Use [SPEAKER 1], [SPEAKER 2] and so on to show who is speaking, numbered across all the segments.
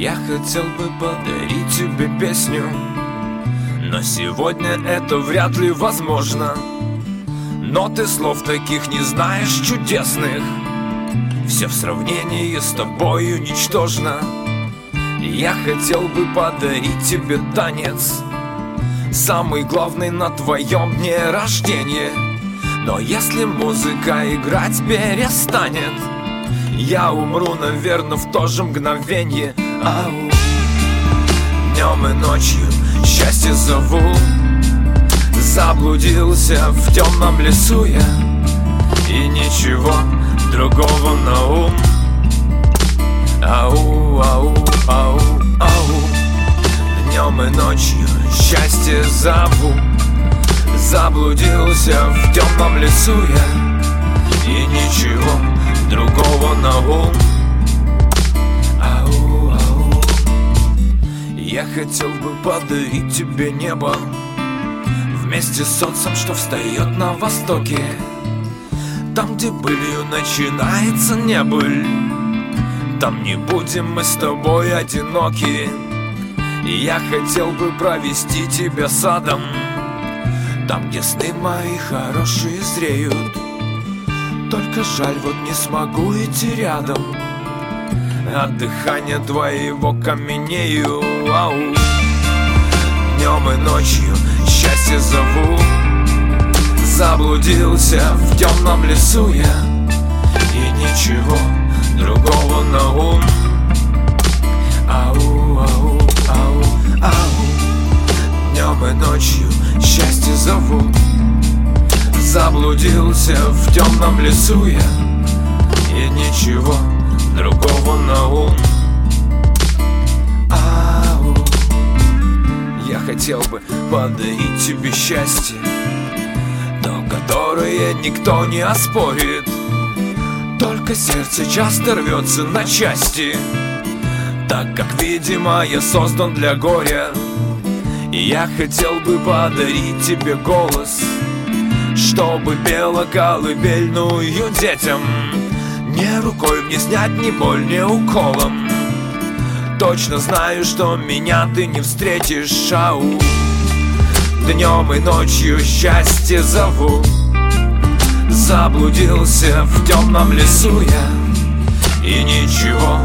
[SPEAKER 1] Я хотел бы подарить тебе песню Но сегодня это вряд ли возможно. Но ты слов таких не знаешь чудесных. Все в сравнении с тобою ничтожно. Я хотел бы подарить тебе танец Самый главный на твоем дне рождения. Но если музыка играть перестанет Я умру, наверное, в то же мгновенье Ау. Днем и ночью счастье зову. Заблудился в темном лесу я. И ничего другого на ум. Ау, ау, ау, ау. Днем и ночью счастье зову. Заблудился в темном лесу я. И ничего другого на ум хотел бы подарить тебе небо Вместе с солнцем, что встает на востоке. Там, где былью начинается небыль. Там не будем мы с тобой одиноки. Я хотел бы провести тебя садом. Там, где сны мои хорошие зреют. Только жаль, вот не смогу идти рядом От дыхания твоего каменею Ау. Днем и ночью счастье зову. Заблудился в темном лесу я И ничего другого на ум. Ау, ау, ау, ау. Днем и ночью счастье зову. Заблудился в темном лесу я И ничего ум Ау. Я хотел бы подарить тебе счастье То, которое никто не оспорит. Только сердце часто рвется на части Так как, видимо, я создан для горя. Я хотел бы подарить тебе голос Чтобы пела колыбельную детям Не рукой мне снять ни боль, ни уколом. Точно знаю, что меня ты не встретишь, шау Днем и ночью счастье зову. Заблудился в темном лесу я. И ничего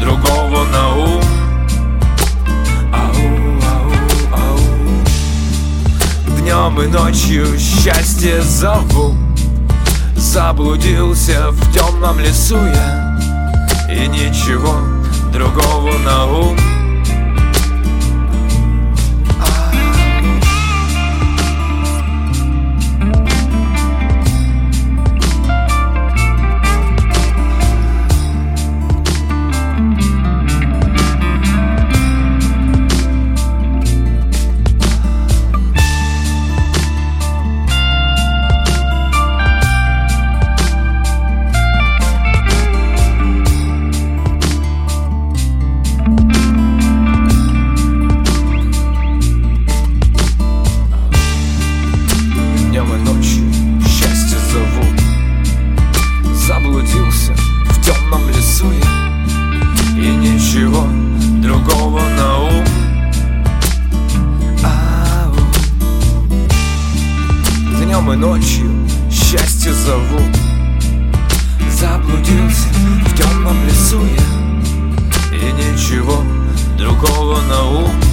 [SPEAKER 1] другого на ум. Ау, ау, ау. Днем и ночью счастье зову Заблудился в темном лесу я. И ничего другого на ум днем и ночью счастье зовут Заблудился в темном лесу я И ничего другого на ум. Ау. Днем и ночью счастье зовут Заблудился в темном лесу я И ничего другого на ум.